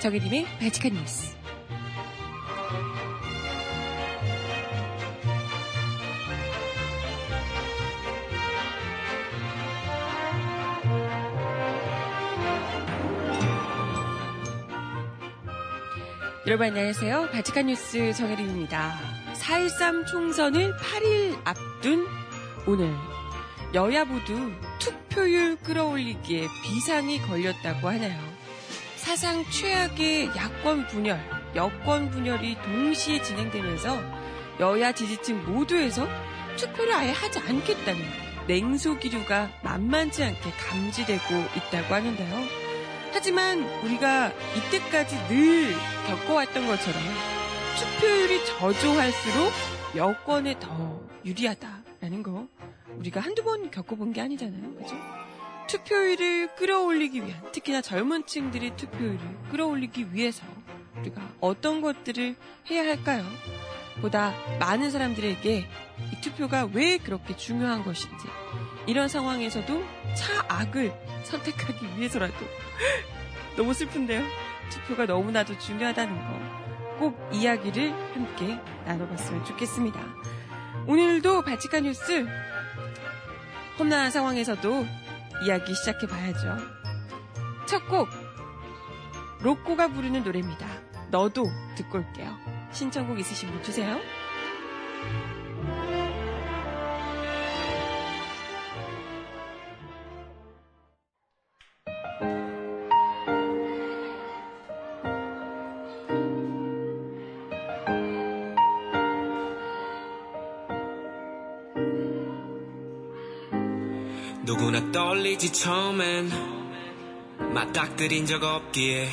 정혜림의 발칙한 뉴스. 여러분 안녕하세요. 발칙한 뉴스 정혜림입니다. 4.13 총선을 8일 앞둔 오늘 여야 모두 투표율 끌어올리기에 비상이 걸렸다고 하나요. 사상 최악의 야권 분열, 여권 분열이 동시에 진행되면서 여야 지지층 모두에서 투표를 아예 하지 않겠다는 냉소 기류가 만만치 않게 감지되고 있다고 하는데요. 하지만 우리가 이때까지 늘 겪어왔던 것처럼 투표율이 저조할수록 여권에 더 유리하다라는 거 우리가 한두 번 겪어본 게 아니잖아요. 그죠? 투표율을 끌어올리기 위한, 특히나 젊은 층들의 투표율을 끌어올리기 위해서 우리가 어떤 것들을 해야 할까요? 보다 많은 사람들에게 이 투표가 왜 그렇게 중요한 것인지, 이런 상황에서도 차악을 선택하기 위해서라도 너무 슬픈데요. 투표가 너무나도 중요하다는 거 꼭 이야기를 함께 나눠봤으면 좋겠습니다. 오늘도 발칙한 뉴스 험난한 상황에서도 이야기 시작해 봐야죠. 첫 곡 로꼬가 부르는 노래입니다. 너도 듣고 올게요. 신청곡 있으신 분 주세요. 떨리지 처음엔 맞닥뜨린 적 없기에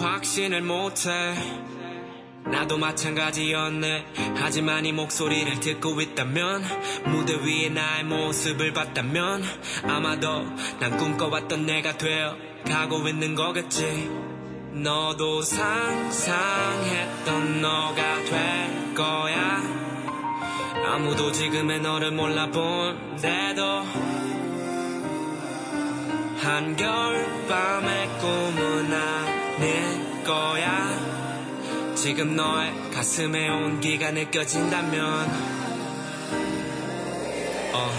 확신을 못해. 나도 마찬가지였네. 하지만 이 목소리를 듣고 있다면 무대 위에 나의 모습을 봤다면 아마도 난 꿈꿔왔던 내가 되어 가고 있는 거겠지. 너도 상상했던 너가 될 거야. 아무도 지금의 너를 몰라본데도 한겨울밤의 꿈은 아닐 거야 지금 너의 가슴에 온기가 느껴진다면 어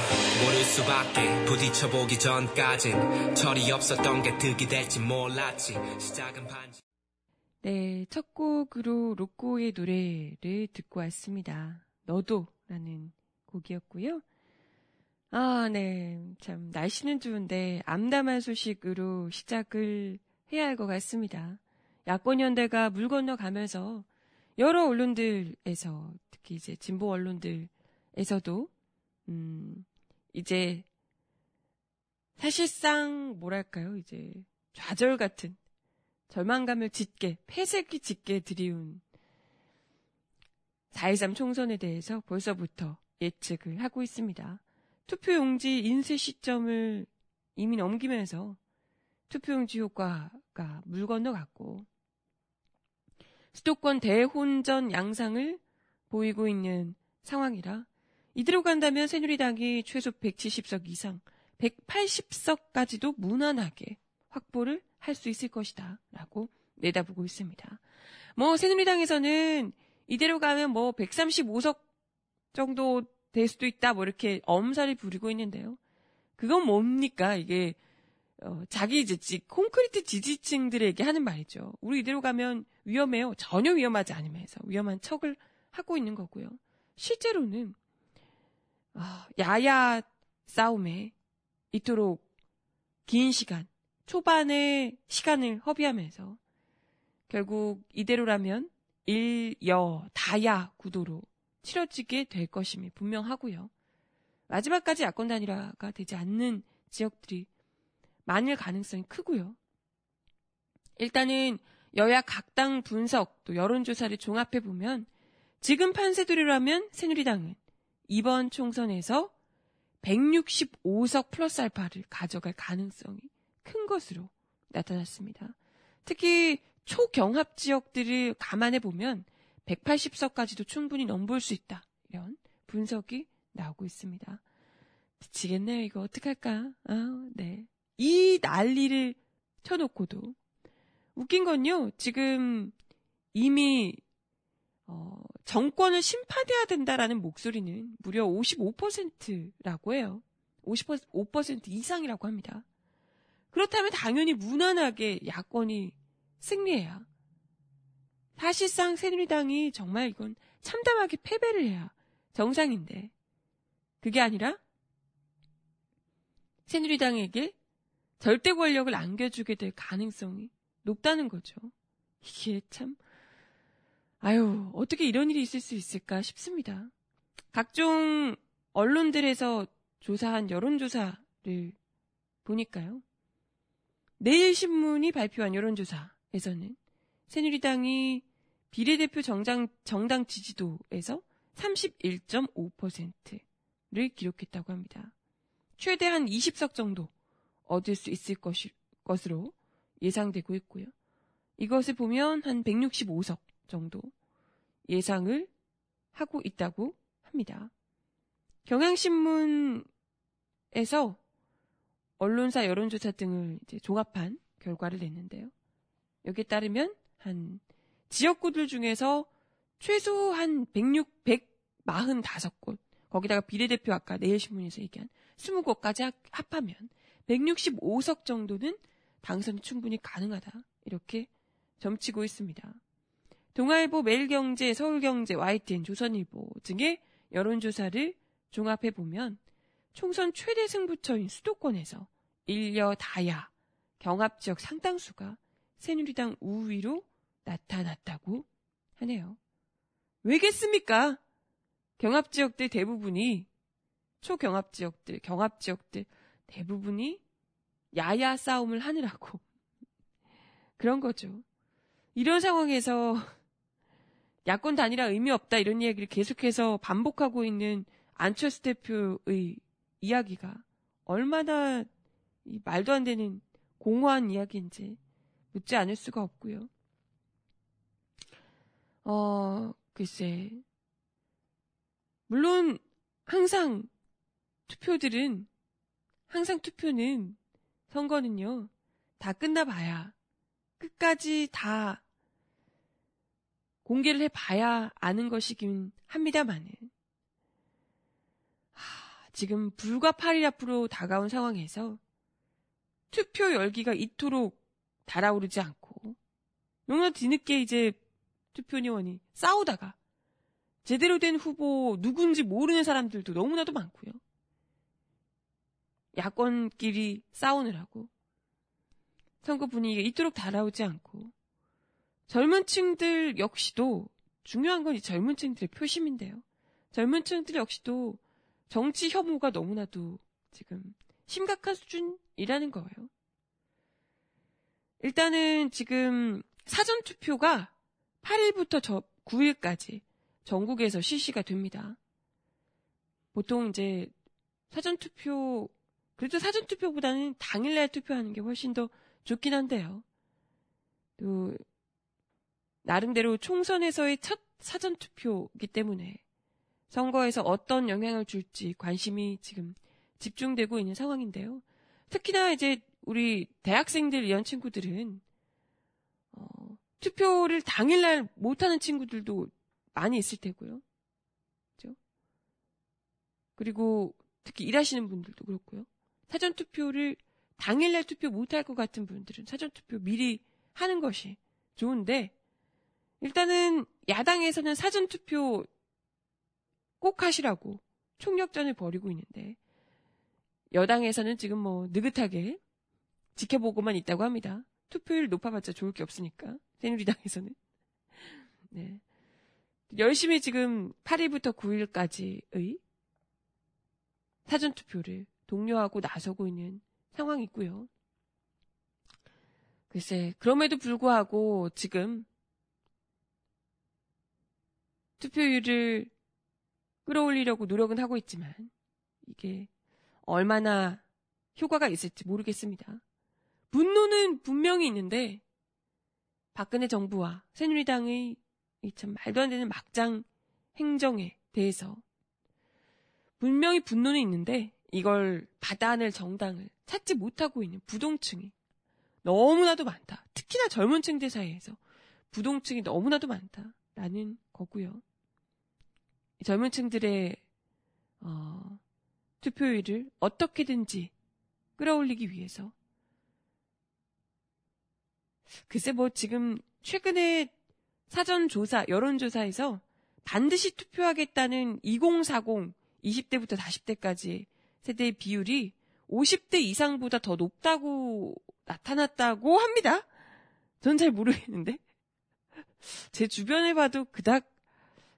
모를 수밖에 부딪혀보기 전까진 철이 없었던 게 득이 될지 몰랐지 시작은 반지 네, 첫 곡으로 로꼬의 노래를 듣고 왔습니다. 너도 라는 곡이었고요. 아, 네. 참, 날씨는 좋은데 암담한 소식으로 시작을 해야 할 것 같습니다. 야권연대가 물 건너가면서 여러 언론들에서, 특히 이제 진보 언론들에서도, 음, 이제 사실상 뭐랄까요, 이제 좌절 같은 절망감을 짙게, 폐쇄기 짙게 드리운 4.13 총선에 대해서 벌써부터 예측을 하고 있습니다. 투표용지 인쇄 시점을 이미 넘기면서 투표용지 효과가 물 건너갔고 수도권 대혼전 양상을 보이고 있는 상황이라 이대로 간다면 새누리당이 최소 170석 이상 180석까지도 무난하게 확보를 할 수 있을 것이다 라고 내다보고 있습니다. 뭐 새누리당에서는 이대로 가면 뭐 135석 정도 될 수도 있다 뭐 이렇게 엄살을 부리고 있는데요. 그건 뭡니까 이게 어, 자기 지지 콘크리트 지지층들에게 하는 말이죠. 우리 이대로 가면 위험해요. 전혀 위험하지 않으면서 위험한 척을 하고 있는 거고요. 실제로는 어, 야야 싸움에 이토록 긴 시간 초반에 시간을 허비하면서 결국 이대로라면 일여 다야 구도로 치러지게 될 것임이 분명하고요. 마지막까지 야권 단일화가 되지 않는 지역들이 많을 가능성이 크고요. 일단은 여야 각 당 분석 또 여론조사를 종합해 보면 지금 판세대로라면 새누리당은 이번 총선에서 165석 플러스 알파를 가져갈 가능성이 큰 것으로 나타났습니다. 특히 초경합 지역들을 감안해 보면 180석까지도 충분히 넘볼 수 있다. 이런 분석이 나오고 있습니다. 미치겠네요. 이거 어떡할까? 아, 네. 이 난리를 쳐놓고도 웃긴 건요, 지금 이미, 어, 정권을 심판해야 된다라는 목소리는 무려 55%라고 해요. 55% 이상이라고 합니다. 그렇다면 당연히 무난하게 야권이 승리해야. 사실상 새누리당이 정말 이건 참담하게 패배를 해야 정상인데. 그게 아니라 새누리당에게 절대 권력을 안겨주게 될 가능성이 높다는 거죠. 이게 참, 아유, 어떻게 이런 일이 있을 수 있을까 싶습니다. 각종 언론들에서 조사한 여론조사를 보니까요. 내일신문이 발표한 여론조사에서는 새누리당이 비례대표 정당, 정당 지지도에서 31.5%를 기록했다고 합니다. 최대 한 20석 정도 얻을 수 있을 것이, 것으로 예상되고 있고요. 이것을 보면 한 165석 정도 예상을 하고 있다고 합니다. 경향신문에서 언론사 여론조사 등을 이제 종합한 결과를 냈는데요. 여기에 따르면 한 지역구들 중에서 최소 한 106, 145곳, 거기다가 비례대표 아까 내일신문에서 얘기한 20곳까지 합하면 165석 정도는 당선이 충분히 가능하다. 이렇게 점치고 있습니다. 동아일보, 매일경제, 서울경제, YTN, 조선일보 등의 여론조사를 종합해 보면 총선 최대 승부처인 수도권에서 일여 다야 경합 지역 상당수가 새누리당 우위로 나타났다고 하네요. 왜겠습니까? 경합 지역들 대부분이 초경합 지역들, 경합 지역들 대부분이 야야 싸움을 하느라고 그런 거죠. 이런 상황에서 야권 단일화 의미 없다 이런 이야기를 계속해서 반복하고 있는 안철수 대표의 이야기가 얼마나 말도 안 되는 공허한 이야기인지 묻지 않을 수가 없고요. 어, 글쎄. 물론 항상 투표들은 항상 투표는 선거는요. 다 끝나봐야 끝까지 다 공개를 해봐야 아는 것이긴 합니다만은 지금 불과 8일 앞으로 다가온 상황에서 투표 열기가 이토록 달아오르지 않고 너무나 뒤늦게 이제 투표요원이 싸우다가 제대로 된 후보 누군지 모르는 사람들도 너무나도 많고요. 야권끼리 싸우느라고 선거 분위기가 이토록 달아오지 않고 젊은 층들 역시도 중요한 건 이 젊은 층들의 표심인데요. 젊은 층들 역시도 정치 혐오가 너무나도 지금 심각한 수준이라는 거예요. 일단은 지금 사전투표가 8일부터 저 9일까지 전국에서 실시가 됩니다. 보통 이제 사전투표, 그래도 사전투표보다는 당일날 투표하는 게 훨씬 더 좋긴 한데요. 또, 나름대로 총선에서의 첫 사전투표이기 때문에 선거에서 어떤 영향을 줄지 관심이 지금 집중되고 있는 상황인데요. 특히나 이제 우리 대학생들 이런 친구들은 어, 투표를 당일날 못하는 친구들도 많이 있을 테고요. 그죠? 그리고 특히 일하시는 분들도 그렇고요. 사전 투표를 당일날 투표 못할 것 같은 분들은 사전 투표 미리 하는 것이 좋은데 일단은 야당에서는 사전 투표 꼭 하시라고 총력전을 벌이고 있는데 여당에서는 지금 뭐 느긋하게 지켜보고만 있다고 합니다. 투표율 높아봤자 좋을 게 없으니까 새누리당에서는 네 열심히 지금 8일부터 9일까지의 사전 투표를 독려하고 나서고 있는 상황이고요. 글쎄 그럼에도 불구하고 지금 투표율을 끌어올리려고 노력은 하고 있지만 이게 얼마나 효과가 있을지 모르겠습니다. 분노는 분명히 있는데 박근혜 정부와 새누리당의 참 말도 안 되는 막장 행정에 대해서 분명히 분노는 있는데 이걸 받아낼 정당을 찾지 못하고 있는 부동층이 너무나도 많다. 특히나 젊은 층들 사이에서 부동층이 너무나도 많다라는 거고요. 젊은 층들의 어, 투표율을 어떻게든지 끌어올리기 위해서 글쎄 뭐 지금 최근에 사전 조사, 여론 조사에서 반드시 투표하겠다는 2040, 20대부터 40대까지 세대의 비율이 50대 이상보다 더 높다고 나타났다고 합니다. 전 잘 모르겠는데. 제 주변에 봐도 그닥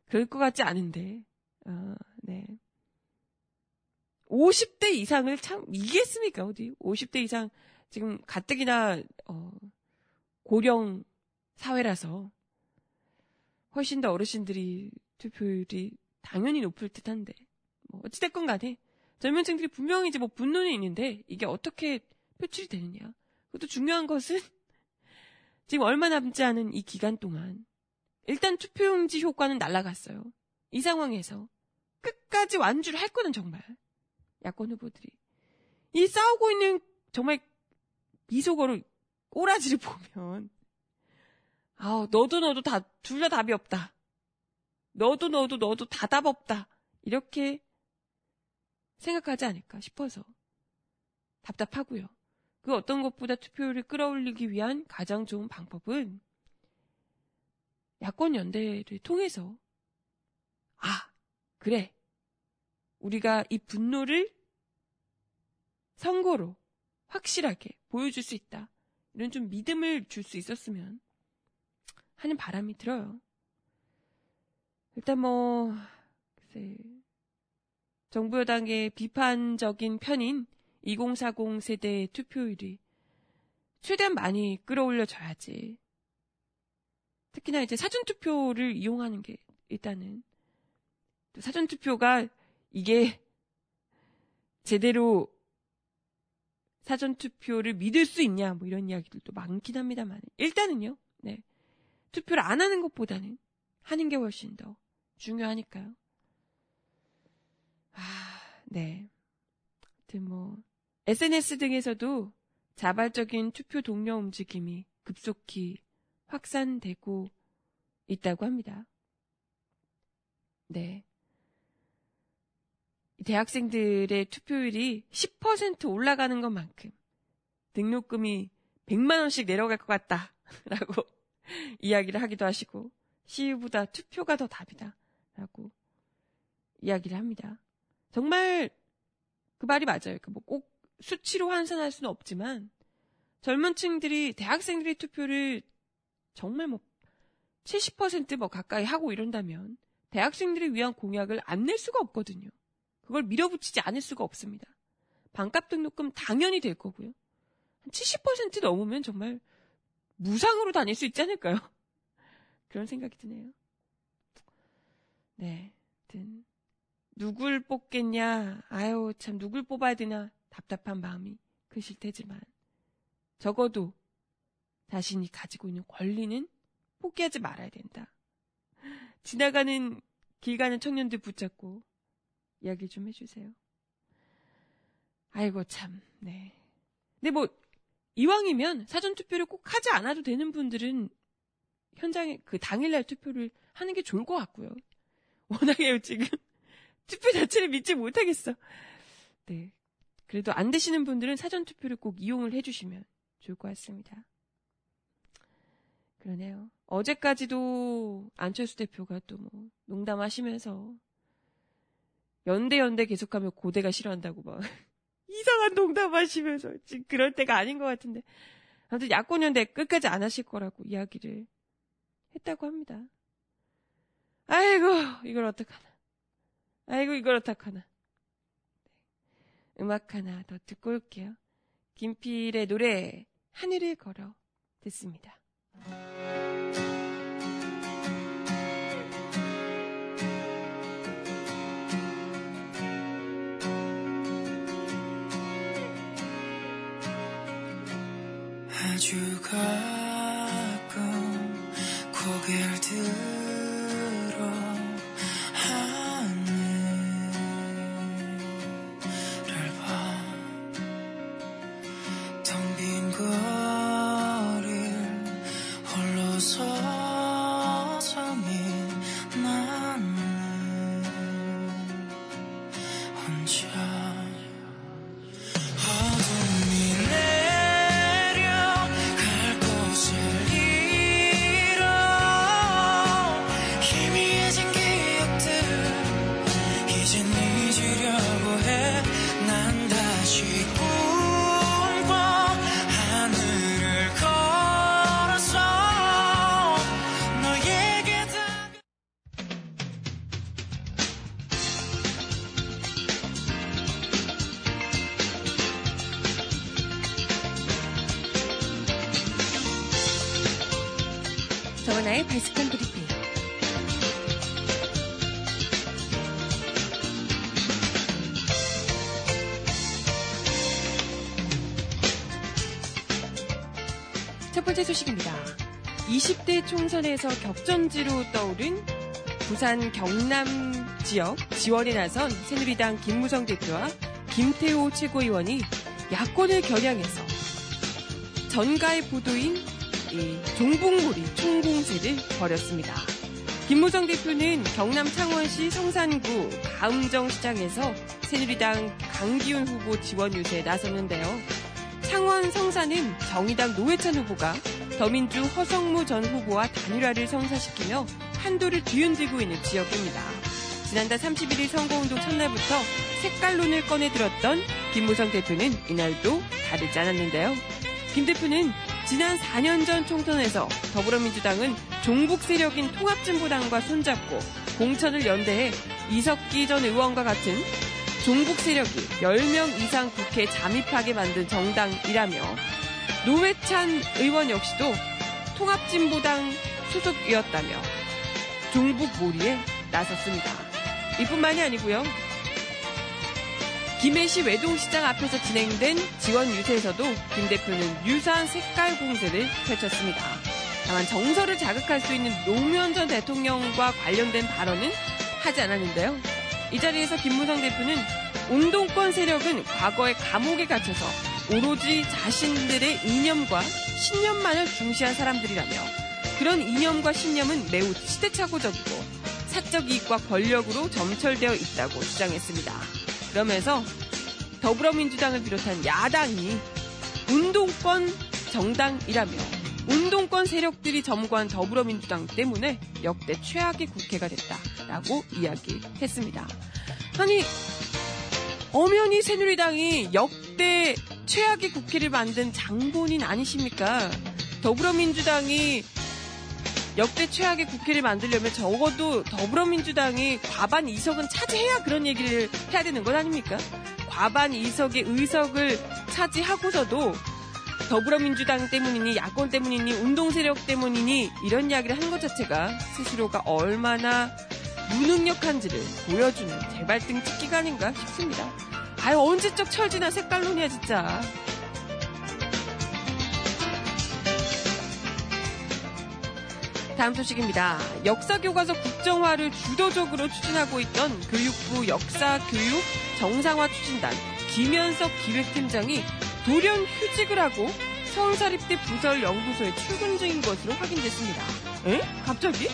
그럴 것 같지 않은데. 어, 네. 50대 이상을 참 이겠습니까? 어디? 50대 이상 지금 가뜩이나 어, 고령 사회라서 훨씬 더 어르신들이 투표율이 당연히 높을 듯한데 뭐 어찌됐건 간에 젊은 층들이 분명히 이제 뭐 분노는 있는데 이게 어떻게 표출이 되느냐 그것도 중요한 것은 지금 얼마 남지 않은 이 기간 동안 일단 투표용지 효과는 날라갔어요. 이 상황에서 끝까지 완주를 할 거는 정말 야권 후보들이 이 싸우고 있는 정말 비속어로 꼬라지를 보면 아우 너도 너도 다 둘 다 답이 없다. 너도 너도 너도 다 답 없다. 이렇게 생각하지 않을까 싶어서 답답하고요. 그 어떤 것보다 투표율을 끌어올리기 위한 가장 좋은 방법은 야권 연대를 통해서 아 그래 우리가 이 분노를 선거로 확실하게 보여줄 수 있다. 이런 좀 믿음을 줄 수 있었으면 하는 바람이 들어요. 일단 뭐, 글쎄, 정부 여당의 비판적인 편인 2040 세대의 투표율이 최대한 많이 끌어올려져야지. 특히나 이제 사전투표를 이용하는 게 일단은 사전투표가 이게 제대로 사전투표를 믿을 수 있냐 뭐 이런 이야기들도 많긴 합니다만 일단은요 네 투표를 안 하는 것보다는 하는 게 훨씬 더 중요하니까요 아 네 아무튼 뭐 SNS 등에서도 자발적인 투표 동료 움직임이 급속히 확산되고 있다고 합니다. 네. 대학생들의 투표율이 10% 올라가는 것만큼 등록금이 100만 원씩 내려갈 것 같다. 라고 이야기를 하기도 하시고 시위보다 투표가 더 답이다. 라고 이야기를 합니다. 정말 그 말이 맞아요. 그 뭐꼭 수치로 환산할 수는 없지만 젊은 층들이 대학생들의 투표를 정말 뭐 70%뭐 가까이 하고 이런다면 대학생들을 위한 공약을 안 낼 수가 없거든요. 그걸 밀어붙이지 않을 수가 없습니다. 반값 등록금 당연히 될 거고요. 한 70% 넘으면 정말 무상으로 다닐 수 있지 않을까요? 그런 생각이 드네요. 네. 하여튼 누굴 뽑겠냐. 아유, 참 누굴 뽑아야 되나 답답한 마음이 크실 테지만 적어도 자신이 가지고 있는 권리는 포기하지 말아야 된다. 지나가는 길 가는 청년들 붙잡고 이야기 좀 해주세요. 아이고 참, 네. 근데 뭐 이왕이면 사전 투표를 꼭 하지 않아도 되는 분들은 현장에 그 당일날 투표를 하는 게 좋을 것 같고요. 워낙에 지금 투표 자체를 믿지 못하겠어. 네. 그래도 안 되시는 분들은 사전 투표를 꼭 이용을 해주시면 좋을 것 같습니다. 그러네요. 어제까지도 안철수 대표가 또 뭐 농담하시면서 연대 연대 계속하면 고대가 싫어한다고 막 이상한 농담하시면서 지금 그럴 때가 아닌 것 같은데 아무튼 야권 연대 끝까지 안 하실 거라고 이야기를 했다고 합니다. 아이고 이걸 어떡하나. 아이고 이걸 어떡하나. 네. 음악 하나 더 듣고 올게요. 김필의 노래 하늘을 걸어 듣습니다. 주가 정하나의 바이스컨 브리핑. 첫 번째 소식입니다. 20대 총선에서 격전지로 떠오른 부산 경남 지역 지원에 나선 새누리당 김무성 대표와 김태호 최고위원이 야권을 겨냥해서 전가의 보도인 종북몰이 총공세를 벌였습니다. 김무성 대표는 경남 창원시 성산구 가음정시장에서 새누리당 강기훈 후보 지원 유세에 나섰는데요. 창원 성산은 정의당 노회찬 후보가 더민주 허성무 전 후보와 단일화를 성사시키며 한도를 뒤흔들고 있는 지역입니다. 지난달 31일 선거운동 첫날부터 색깔론을 꺼내들었던 김무성 대표는 이날도 다르지 않았는데요. 김 대표는 지난 4년 전 총선에서 더불어민주당은 종북 세력인 통합진보당과 손잡고 공천을 연대해 이석기 전 의원과 같은 종북 세력이 10명 이상 국회에 잠입하게 만든 정당이라며 노회찬 의원 역시도 통합진보당 소속이었다며 종북 몰이에 나섰습니다. 이뿐만이 아니고요. 김해시 외동시장 앞에서 진행된 지원 유세에서도 김 대표는 유사한 색깔 공세를 펼쳤습니다. 다만 정서를 자극할 수 있는 노무현 전 대통령과 관련된 발언은 하지 않았는데요. 이 자리에서 김무성 대표는 운동권 세력은 과거의 감옥에 갇혀서 오로지 자신들의 이념과 신념만을 중시한 사람들이라며 그런 이념과 신념은 매우 시대착오적이고 사적 이익과 권력으로 점철되어 있다고 주장했습니다. 그러면서 더불어민주당을 비롯한 야당이 운동권 정당이라며 운동권 세력들이 점거한 더불어민주당 때문에 역대 최악의 국회가 됐다라고 이야기했습니다. 아니 엄연히 새누리당이 역대 최악의 국회를 만든 장본인 아니십니까? 더불어민주당이 역대 최악의 국회를 만들려면 적어도 더불어민주당이 과반 이석은 차지해야 그런 얘기를 해야 되는 것 아닙니까? 과반 이석의 의석을 차지하고서도 더불어민주당 때문이니 야권 때문이니 운동 세력 때문이니 이런 이야기를 하는 것 자체가 스스로가 얼마나 무능력한지를 보여주는 대발등 찍기가 아닌가 싶습니다. 아유 언제적 철지나 색깔론이야 진짜. 다음 소식입니다. 역사 교과서 국정화를 주도적으로 추진하고 있던 교육부 역사교육 정상화 추진단 김현석 기획팀장이 돌연 휴직을 하고 서울사립대 부설연구소에 출근 중인 것으로 확인됐습니다. 에? 갑자기?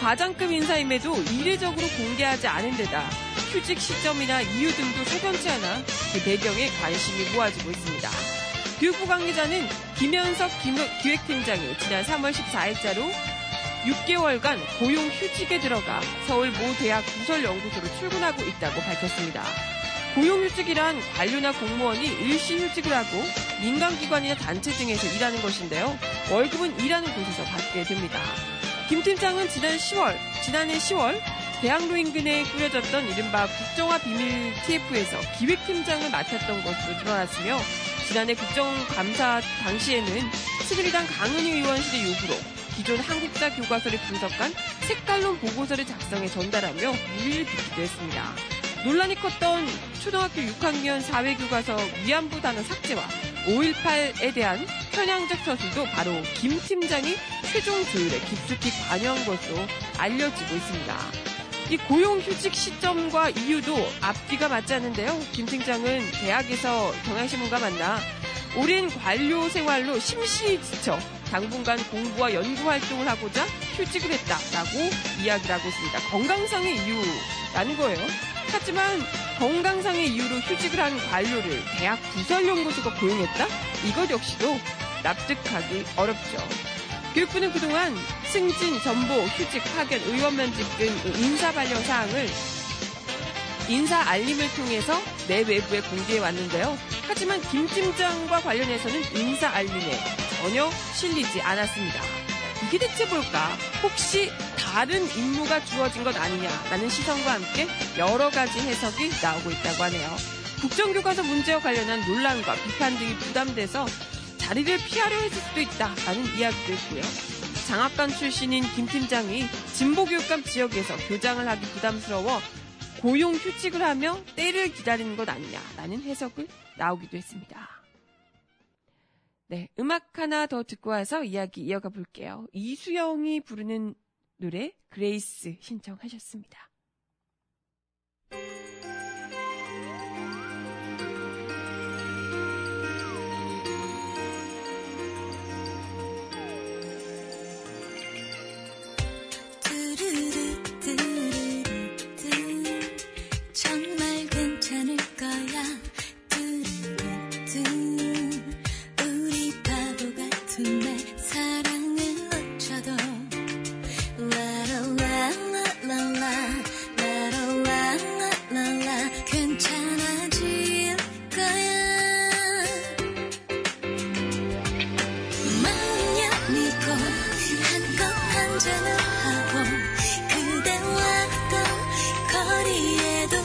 과장급 인사임에도 이례적으로 공개하지 않은 데다 휴직 시점이나 이유 등도 석연치 않아 그 배경에 관심이 모아지고 있습니다. 교육부 관계자는 김현석 기획팀장이 지난 3월 14일자로 6개월간 고용 휴직에 들어가 서울 모 대학 부설연구소로 출근하고 있다고 밝혔습니다. 고용휴직이란 관료나 공무원이 일시 휴직을 하고 민간기관이나 단체 등에서 일하는 것인데요. 월급은 일하는 곳에서 받게 됩니다. 김 팀장은 지난 10월, 지난해 10월 대학로 인근에 꾸려졌던 이른바 국정화 비밀 TF에서 기획팀장을 맡았던 것으로 드러났으며 지난해 국정감사 당시에는 새누리당 강은희 의원실의 요구로 기존 한국사 교과서를 분석한 색깔론 보고서를 작성해 전달하며 무리를 빚기도 했습니다. 논란이 컸던 초등학교 6학년 사회교과서 위안부 단어 삭제와 5.18에 대한 편향적 서술도 바로 김 팀장이 최종 조율에 깊숙이 관여한 것으로 알려지고 있습니다. 이 고용휴직 시점과 이유도 앞뒤가 맞지 않는데요. 김 팀장은 대학에서 경향신문과 만나 오랜 관료 생활로 심시히 지쳐 당분간 공부와 연구 활동을 하고자 휴직을 했다라고 이야기를 하고 있습니다. 건강상의 이유라는 거예요. 하지만 건강상의 이유로 휴직을 한 관료를 대학 부설연구소가 고용했다? 이것 역시도 납득하기 어렵죠. 교육부는 그동안 승진, 전보, 휴직, 파견, 의원 면직 등 인사 발령 사항을 인사 알림을 통해서 내 외부에 공개해 왔는데요. 하지만 김 팀장과 관련해서는 인사 알림에 전혀 실리지 않았습니다. 이게 대체 뭘까? 혹시 다른 임무가 주어진 것 아니냐라는 시선과 함께 여러 가지 해석이 나오고 있다고 하네요. 국정교과서 문제와 관련한 논란과 비판 등이 부담돼서 자리를 피하려 했을 수도 있다라는 이야기도 있고요. 장학관 출신인 김 팀장이 진보교육감 지역에서 교장을 하기 부담스러워 고용 휴직을 하며 때를 기다리는 것 아니냐라는 해석을 나오기도 했습니다. 네, 음악 하나 더 듣고 와서 이야기 이어가 볼게요. 이수영이 부르는 노래 Grace 신청하셨습니다.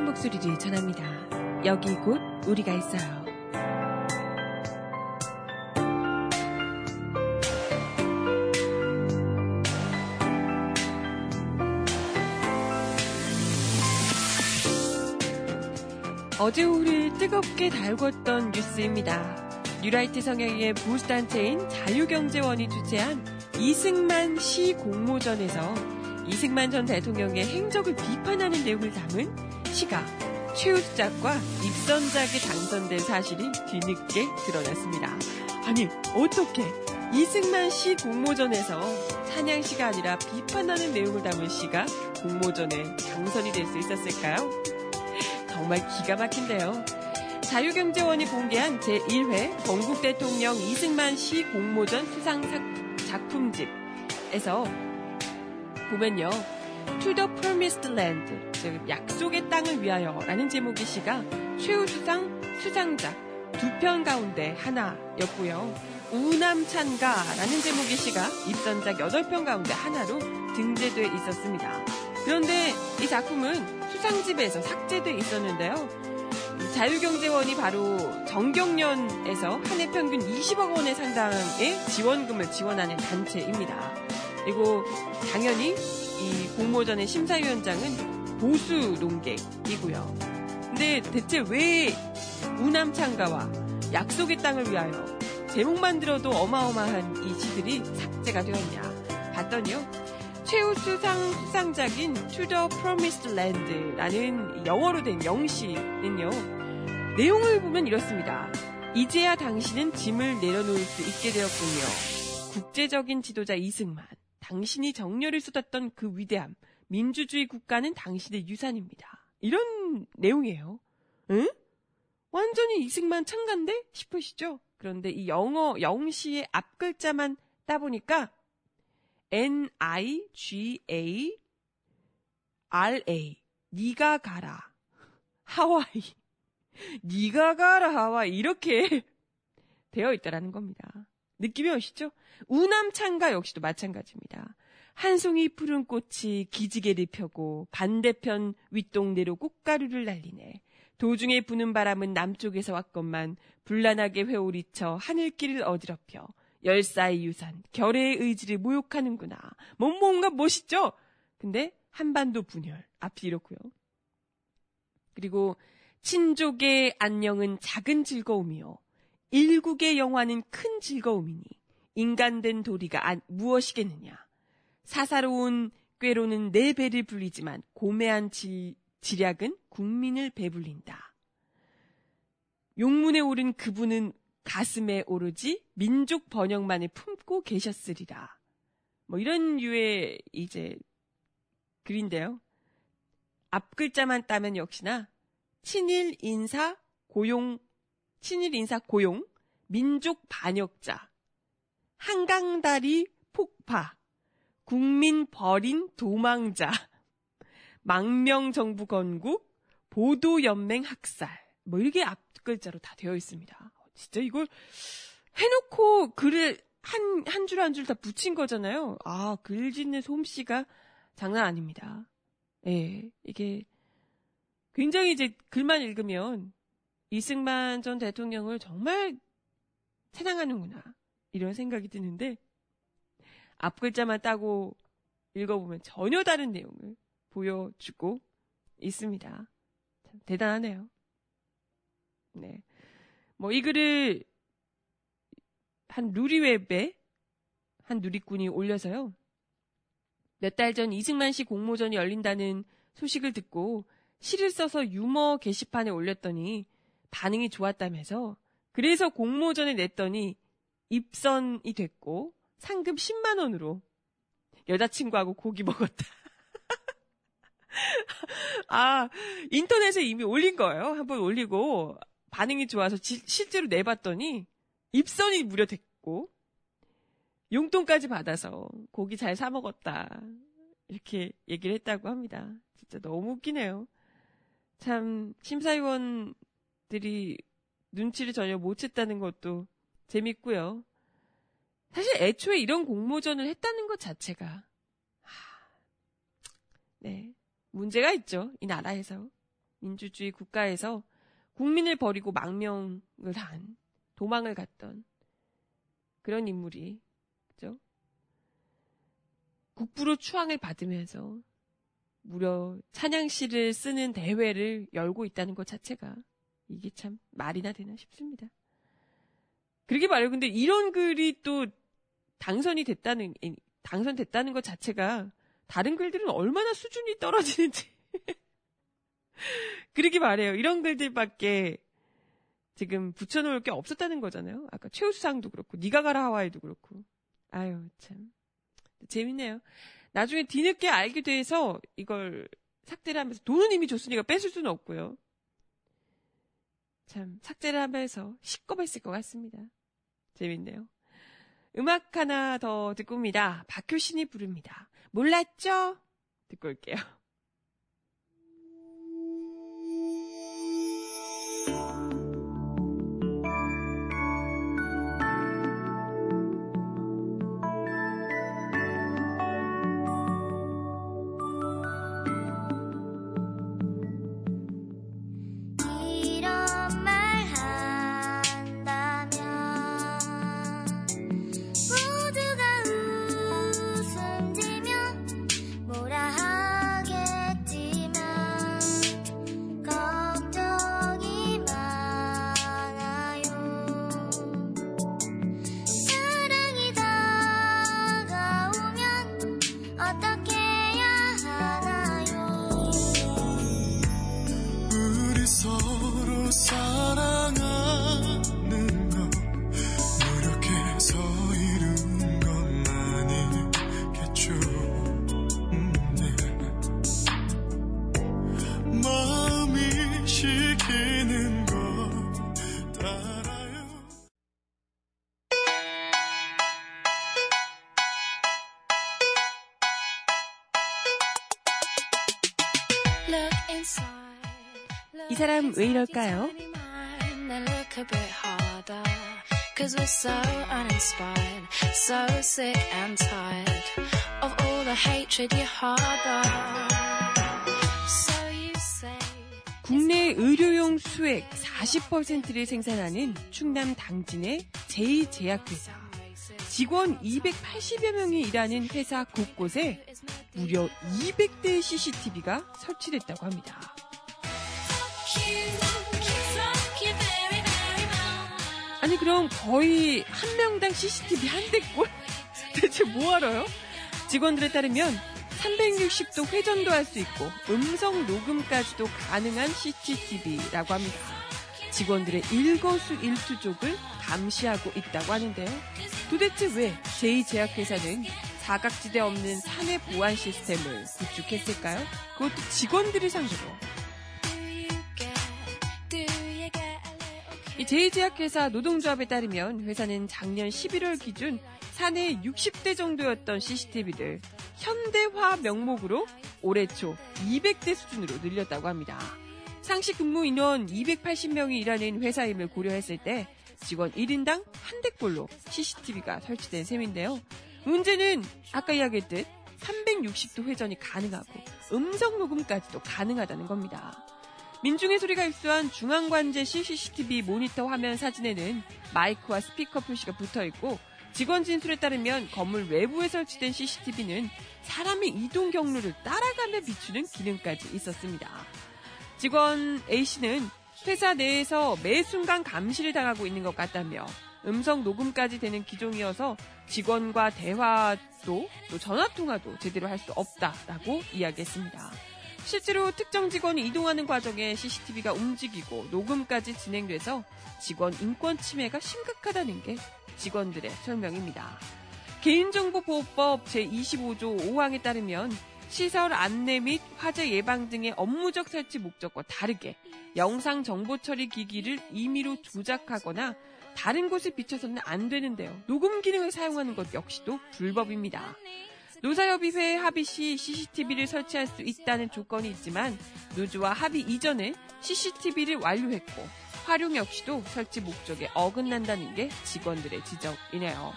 필요한 목소리를 전합니다. 여기 곧 우리가 있어요. 어제 오후를 뜨겁게 달궜던 뉴스입니다. 뉴라이트 성향의 보수단체인 자유경제원이 주최한 이승만 시 공모전에서 이승만 전 대통령의 행적을 비판하는 내용을 담은 시가 최우수작과 입선작이 당선된 사실이 뒤늦게 드러났습니다. 아니 어떻게 이승만 시 공모전에서 찬양시가 아니라 비판하는 내용을 담은 시가 공모전에 당선이 될 수 있었을까요? 정말 기가 막힌데요. 자유경제원이 공개한 제1회 전국 대통령 이승만 시 공모전 수상 작품집에서 보면요. To the Promised Land, 즉 약속의 땅을 위하여라는 제목의 시가 최우수상 수상작 두 편 가운데 하나였고요. 우남찬가라는 제목의 시가 입선작 8편 가운데 하나로 등재돼 있었습니다. 그런데 이 작품은 수상집에서 삭제돼 있었는데요. 자유경제원이 바로 정경련에서 한 해 평균 20억 원의 상당의 지원금을 지원하는 단체입니다. 그리고 당연히 이 공모전의 심사위원장은 보수 농객이고요. 근데 대체 왜 우남창가와 약속의 땅을 위하여 제목만 들어도 어마어마한 이 시들이 삭제가 되었냐 봤더니요. 최우수상 수상작인 To the Promised Land라는 영어로 된 영시는요. 내용을 보면 이렇습니다. 이제야 당신은 짐을 내려놓을 수 있게 되었군요. 국제적인 지도자 이승만. 당신이 정열을 쏟았던 그 위대함, 민주주의 국가는 당신의 유산입니다. 이런 내용이에요. 응? 완전히 이승만 창간데 싶으시죠? 그런데 이 영어 영시의 앞 글자만 따보니까 N-I-G-A R-A 니가 가라 하와이 니가 가라 하와이 이렇게 되어 있다라는 겁니다. 느낌이 오시죠? 우남창가 역시도 마찬가지입니다. 한 송이 푸른 꽃이 기지개를 펴고 반대편 윗동네로 꽃가루를 날리네. 도중에 부는 바람은 남쪽에서 왔건만 불란하게 회오리쳐 하늘길을 어지럽혀 열사의 유산, 결의 의지를 모욕하는구나. 뭐 뭔가 멋있죠? 근데 한반도 분열, 앞이 이렇고요. 그리고 친족의 안녕은 작은 즐거움이요. 일국의 영화는 큰 즐거움이니 인간된 도리가 안, 무엇이겠느냐. 사사로운 꾀로는 내 배를 불리지만 고매한 지, 지략은 국민을 배불린다. 용문에 오른 그분은 가슴에 오르지 민족 번영만을 품고 계셨으리라. 뭐 이런 유의 이제 글인데요. 앞 글자만 따면 역시나 친일 인사 고용 친일 인사 고용, 민족 반역자, 한강다리 폭파, 국민 버린 도망자, 망명정부 건국, 보도연맹 학살, 뭐 이렇게 앞글자로 다 되어 있습니다. 진짜 이걸 해놓고 글을 한, 한 줄 한 줄 다 붙인 거잖아요. 아, 글 짓는 솜씨가 장난 아닙니다. 예, 이게 굉장히 이제 글만 읽으면 이승만 전 대통령을 정말 찬양하는구나. 이런 생각이 드는데, 앞글자만 따고 읽어보면 전혀 다른 내용을 보여주고 있습니다. 참 대단하네요. 네. 뭐, 이 글을 한 누리웹에 한 누리꾼이 올려서요. 몇 달 전 이승만 씨 공모전이 열린다는 소식을 듣고 시를 써서 유머 게시판에 올렸더니 반응이 좋았다면서 그래서 공모전에 냈더니 입선이 됐고 상금 10만 원으로 여자친구하고 고기 먹었다. 아, 인터넷에 이미 올린 거예요. 한번 올리고 반응이 좋아서 지, 실제로 내봤더니 입선이 무려 됐고 용돈까지 받아서 고기 잘 사 먹었다. 이렇게 얘기를 했다고 합니다. 진짜 너무 웃기네요. 참 심사위원 들이 눈치를 전혀 못 챘다는 것도 재밌고요. 사실 애초에 이런 공모전을 했다는 것 자체가 네 문제가 있죠. 이 나라에서 민주주의 국가에서 국민을 버리고 망명을 한 도망을 갔던 그런 인물이 그죠? 국부로 추앙을 받으면서 무려 찬양시를 쓰는 대회를 열고 있다는 것 자체가 이게 참 말이나 되나 싶습니다. 그러게 말해요. 근데 이런 글이 또 당선이 됐다는, 당선됐다는 것 자체가 다른 글들은 얼마나 수준이 떨어지는지. 그러게 말해요. 이런 글들밖에 지금 붙여놓을 게 없었다는 거잖아요. 아까 최우수상도 그렇고, 니가 가라 하와이도 그렇고. 아유, 참. 재밌네요. 나중에 뒤늦게 알게 돼서 이걸 삭제를 하면서 돈은 이미 줬으니까 뺏을 수는 없고요. 참, 삭제를 하면서 시겁했을 것 같습니다. 재밌네요. 음악 하나 더 듣고 옵니다. 박효신이 부릅니다. 몰랐죠? 듣고 올게요. 왜 이럴까요? 국내 의료용 수액 40%를 생산하는 충남 당진의 제2제약회사. 직원 280여 명이 일하는 회사 곳곳에 무려 200대의 CCTV가 설치됐다고 합니다. 그럼 거의 한 명당 CCTV 한 대꼴? 대체 뭐하러요? 직원들에 따르면 360도 회전도 할 수 있고 음성 녹음까지도 가능한 CCTV라고 합니다. 직원들의 일거수일투족을 감시하고 있다고 하는데요. 도대체 왜 제2제약회사는 사각지대 없는 사내 보안 시스템을 구축했을까요? 그것도 직원들이 상대로. 제1제약회사 노동조합에 따르면 회사는 작년 11월 기준 사내 60대 정도였던 CCTV를 현대화 명목으로 올해 초 200대 수준으로 늘렸다고 합니다. 상시 근무 인원 280명이 일하는 회사임을 고려했을 때 직원 1인당 한 대꼴로 CCTV가 설치된 셈인데요. 문제는 아까 이야기했듯 360도 회전이 가능하고 음성 녹음까지도 가능하다는 겁니다. 민중의 소리가 입수한 중앙관제실 CCTV 모니터 화면 사진에는 마이크와 스피커 표시가 붙어 있고 직원 진술에 따르면 건물 외부에 설치된 CCTV는 사람의 이동 경로를 따라가며 비추는 기능까지 있었습니다. 직원 A씨는 회사 내에서 매 순간 감시를 당하고 있는 것 같다며 음성 녹음까지 되는 기종이어서 직원과 대화도 또 전화 통화도 제대로 할 수 없다라고 이야기했습니다. 실제로 특정 직원이 이동하는 과정에 CCTV가 움직이고 녹음까지 진행돼서 직원 인권 침해가 심각하다는 게 직원들의 설명입니다. 개인정보보호법 제25조 5항에 따르면 시설 안내 및 화재 예방 등의 업무적 설치 목적과 다르게 영상 정보 처리 기기를 임의로 조작하거나 다른 곳에 비춰서는 안 되는데요. 녹음 기능을 사용하는 것 역시도 불법입니다. 노사협의회 합의 시 CCTV를 설치할 수 있다는 조건이 있지만 노조와 합의 이전에 CCTV를 완료했고 활용 역시도 설치 목적에 어긋난다는 게 직원들의 지적이네요.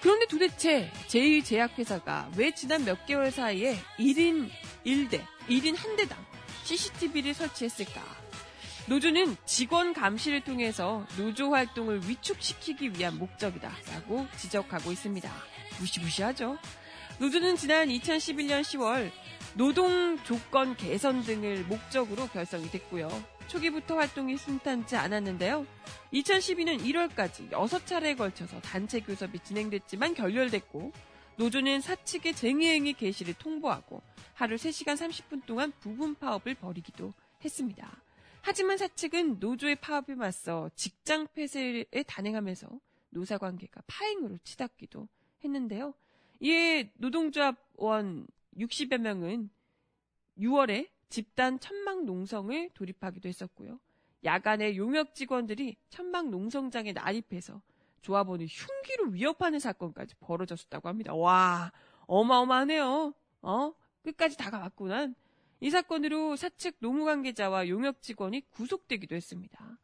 그런데 도대체 제1제약회사가 왜 지난 몇 개월 사이에 1인 1대, 1인 1대당 CCTV를 설치했을까? 노조는 직원 감시를 통해서 노조 활동을 위축시키기 위한 목적이다라고 지적하고 있습니다. 무시무시하죠. 노조는 지난 2011년 10월 노동 조건 개선 등을 목적으로 결성이 됐고요. 초기부터 활동이 순탄치 않았는데요. 2012년 1월까지 6차례에 걸쳐서 단체 교섭이 진행됐지만 결렬됐고 노조는 사측의 쟁의행위 개시를 통보하고 하루 3시간 30분 동안 부분 파업을 벌이기도 했습니다. 하지만 사측은 노조의 파업에 맞서 직장 폐쇄에 단행하면서 노사 관계가 파행으로 치닫기도 했는데요. 이에 노동조합원 60여 명은 6월에 집단 천막 농성을 돌입하기도 했었고요. 야간에 용역 직원들이 천막 농성장에 난입해서 조합원을 흉기로 위협하는 사건까지 벌어졌었다고 합니다. 와, 어마어마하네요. 어? 끝까지 다가왔구나. 이 사건으로 사측 노무 관계자와 용역 직원이 구속되기도 했습니다.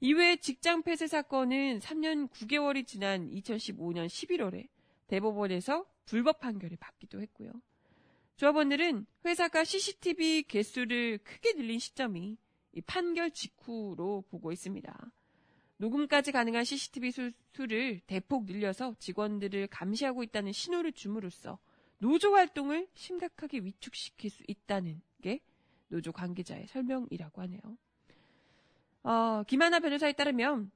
이외에 직장 폐쇄 사건은 3년 9개월이 지난 2015년 11월에 대법원에서 불법 판결을 받기도 했고요. 조합원들은 회사가 CCTV 개수를 크게 늘린 시점이 판결 직후로 보고 있습니다. 녹음까지 가능한 CCTV 수, 수를 대폭 늘려서 직원들을 감시하고 있다는 신호를 줌으로써 노조 활동을 심각하게 위축시킬 수 있다는 게 노조 관계자의 설명이라고 하네요. 어, 김하나 변호사에 따르면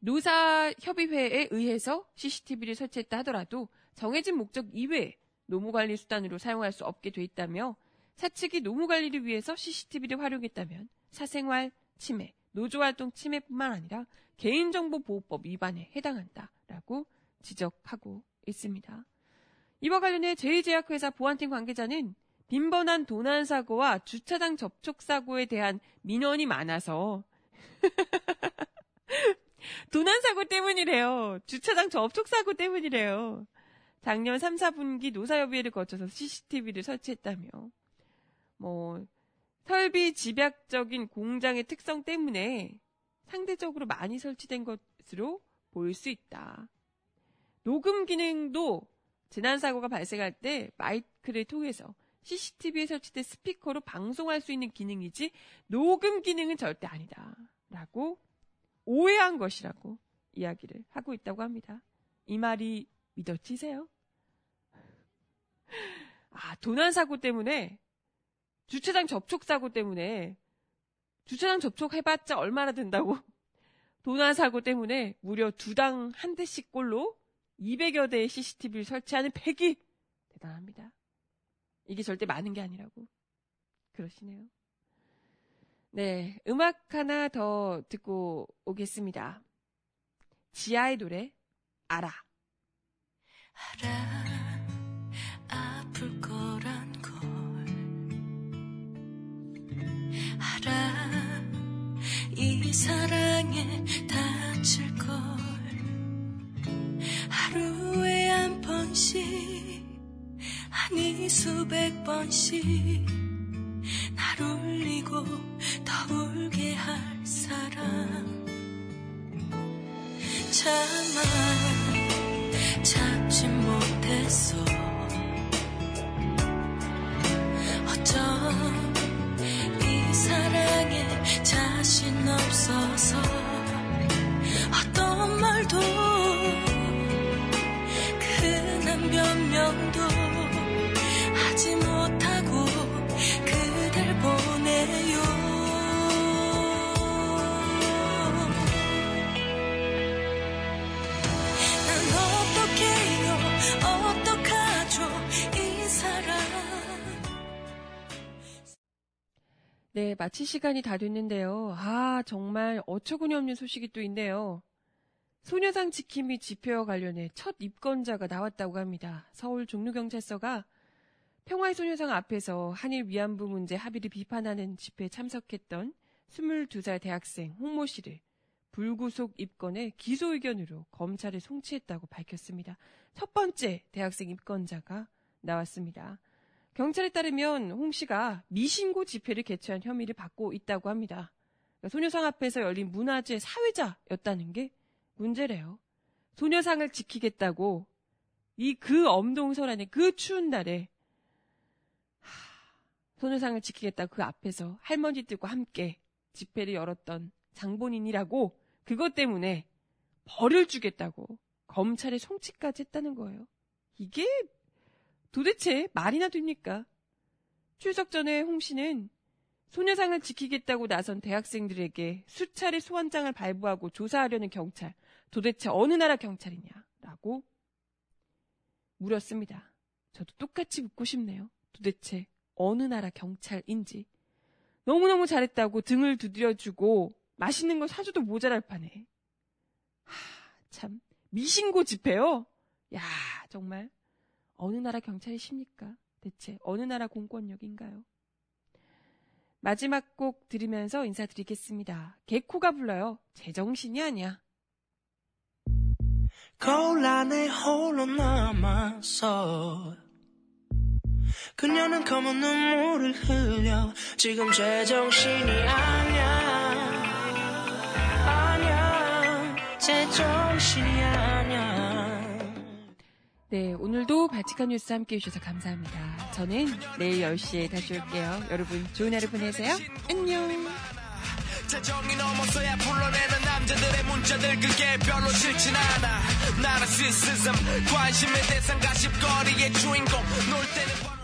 노사협의회에 의해서 CCTV를 설치했다 하더라도 정해진 목적 이외에 노무관리 수단으로 사용할 수 없게 돼 있다며 사측이 노무관리를 위해서 CCTV를 활용했다면 사생활 침해, 노조활동 침해뿐만 아니라 개인정보보호법 위반에 해당한다라고 지적하고 있습니다. 이와 관련해 제1제약회사 보안팀 관계자는 빈번한 도난 사고와 주차장 접촉 사고에 대한 민원이 많아서 도난 사고 때문이래요. 주차장 접촉 사고 때문이래요. 작년 3, 4분기 노사협의회를 거쳐서 CCTV를 설치했다며 뭐 설비 집약적인 공장의 특성 때문에 상대적으로 많이 설치된 것으로 보일 수 있다. 녹음 기능도 지난 사고가 발생할 때 마이크를 통해서 CCTV에 설치된 스피커로 방송할 수 있는 기능이지 녹음 기능은 절대 아니다. 라고 오해한 것이라고 이야기를 하고 있다고 합니다. 이 말이 믿어지세요? 아, 도난 사고 때문에 주차장 접촉 사고 때문에 주차장 접촉해봤자 얼마나 된다고 도난 사고 때문에 무려 두 당 한 대씩 꼴로 200여 대의 CCTV를 설치하는 팩이 대단합니다. 이게 절대 많은 게 아니라고 그러시네요. 네, 음악 하나 더 듣고 오겠습니다. 지아의 노래 알아. 알아 아플 거란 걸 알아 이 사랑에 다칠 걸 하루에 한 번씩 수백 번씩 날 울리고 더 울게 할 사람. 차마 잡지 못했어. 어쩜 이 사랑에 자신 없어서 어떤 말도 그난 변명도 네, 마칠 시간이 다 됐는데요. 아, 정말 어처구니 없는 소식이 또 있네요. 소녀상 지킴이 집회와 관련해 첫 입건자가 나왔다고 합니다. 서울 종로경찰서가 평화의 소녀상 앞에서 한일 위안부 문제 합의를 비판하는 집회에 참석했던 22살 대학생 홍모 씨를 불구속 입건해 기소 의견으로 검찰에 송치했다고 밝혔습니다. 첫 번째 대학생 입건자가 나왔습니다. 경찰에 따르면 홍 씨가 미신고 집회를 개최한 혐의를 받고 있다고 합니다. 그러니까 소녀상 앞에서 열린 문화재 사회자였다는 게 문제래요. 소녀상을 지키겠다고 이 그 엄동설안의 그 추운 날에 하, 소녀상을 지키겠다 그 앞에서 할머니들과 함께 집회를 열었던 장본인이라고 그것 때문에 벌을 주겠다고 검찰에 송치까지 했다는 거예요. 이게 도대체 말이나 됩니까? 출석 전에 홍 씨는 소녀상을 지키겠다고 나선 대학생들에게 수차례 소환장을 발부하고 조사하려는 경찰, 도대체 어느 나라 경찰이냐라고 물었습니다. 저도 똑같이 묻고 싶네요. 도대체 어느 나라 경찰인지. 너무너무 잘했다고 등을 두드려주고 맛있는 거 사줘도 모자랄 판에. 하, 참. 미신고 집회요? 야, 정말. 어느 나라 경찰이십니까? 대체 어느 나라 공권력인가요? 마지막 곡 들으면서 인사드리겠습니다. 개코가 불러요. 제정신이 아니야. 거울 안에 홀로 남아서 그녀는 검은 눈물을 흘려 지금 제정신이 아니야 아니야 제정신이 아니야 네, 오늘도 발칙한 뉴스 함께 해주셔서 감사합니다. 저는 내일 10시에 다시 올게요. 여러분 좋은 하루 보내세요. 안녕. 재정이 넘어서야 불러내는 남자들의 문자들 그게 별로 싫진 않아 나라시스즘 관심의 대상 가십거리의 주인공 놀 때는